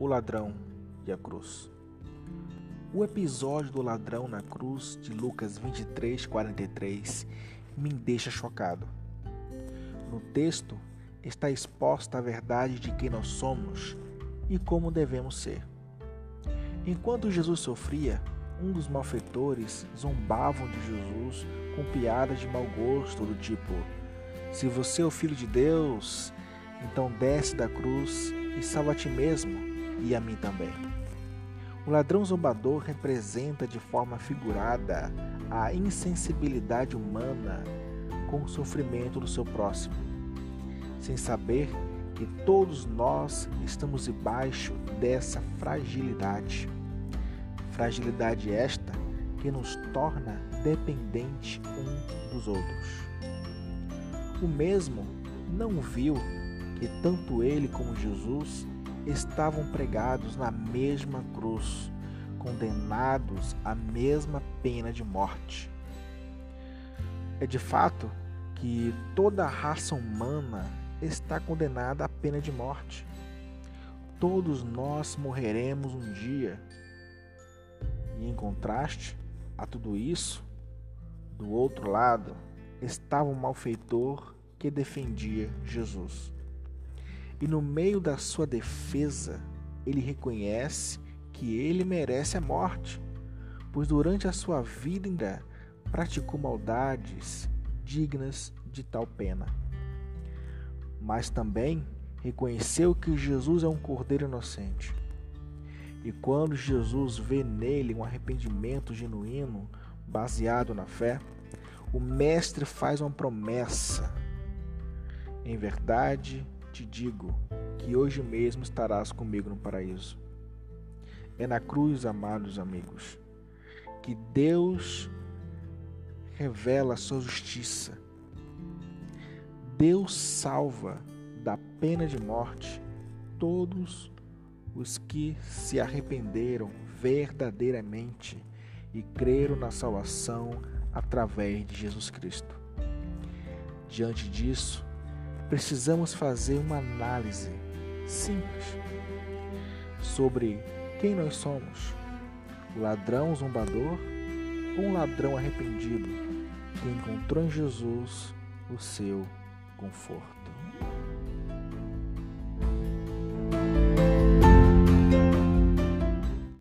o ladrão e a cruz. O episódio do ladrão na cruz de Lucas 23, 43 me deixa chocado. No texto está exposta a verdade de quem nós somos e como devemos ser. Enquanto Jesus sofria, um dos malfeitores zombavam de Jesus com piadas de mau gosto, do tipo: Se você é o filho de Deus, então desce da cruz e salva a ti mesmo e a mim também. O ladrão zombador representa de forma figurada a insensibilidade humana com o sofrimento do seu próximo, sem saber que todos nós estamos debaixo dessa fragilidade. Fragilidade esta que nos torna dependentes um dos outros. O mesmo não viu que tanto ele como Jesus estavam pregados na mesma cruz, condenados à mesma pena de morte. É de fato que toda a raça humana está condenada à pena de morte. Todos nós morreremos um dia. E em contraste a tudo isso, do outro lado estava o malfeitor que defendia Jesus. E no meio da sua defesa, ele reconhece que ele merece a morte, pois durante a sua vida ainda praticou maldades dignas de tal pena. Mas também reconheceu que Jesus é um cordeiro inocente. E quando Jesus vê nele um arrependimento genuíno, baseado na fé, o Mestre faz uma promessa. Em verdade, te digo que hoje mesmo estarás comigo no paraíso. É na cruz, amados amigos, que Deus revela a sua justiça. Deus salva da pena de morte todos os que se arrependeram verdadeiramente e creram na salvação através de Jesus Cristo. Diante disso, precisamos fazer uma análise simples sobre quem nós somos: o ladrão zombador ou um ladrão arrependido que encontrou em Jesus o seu conforto.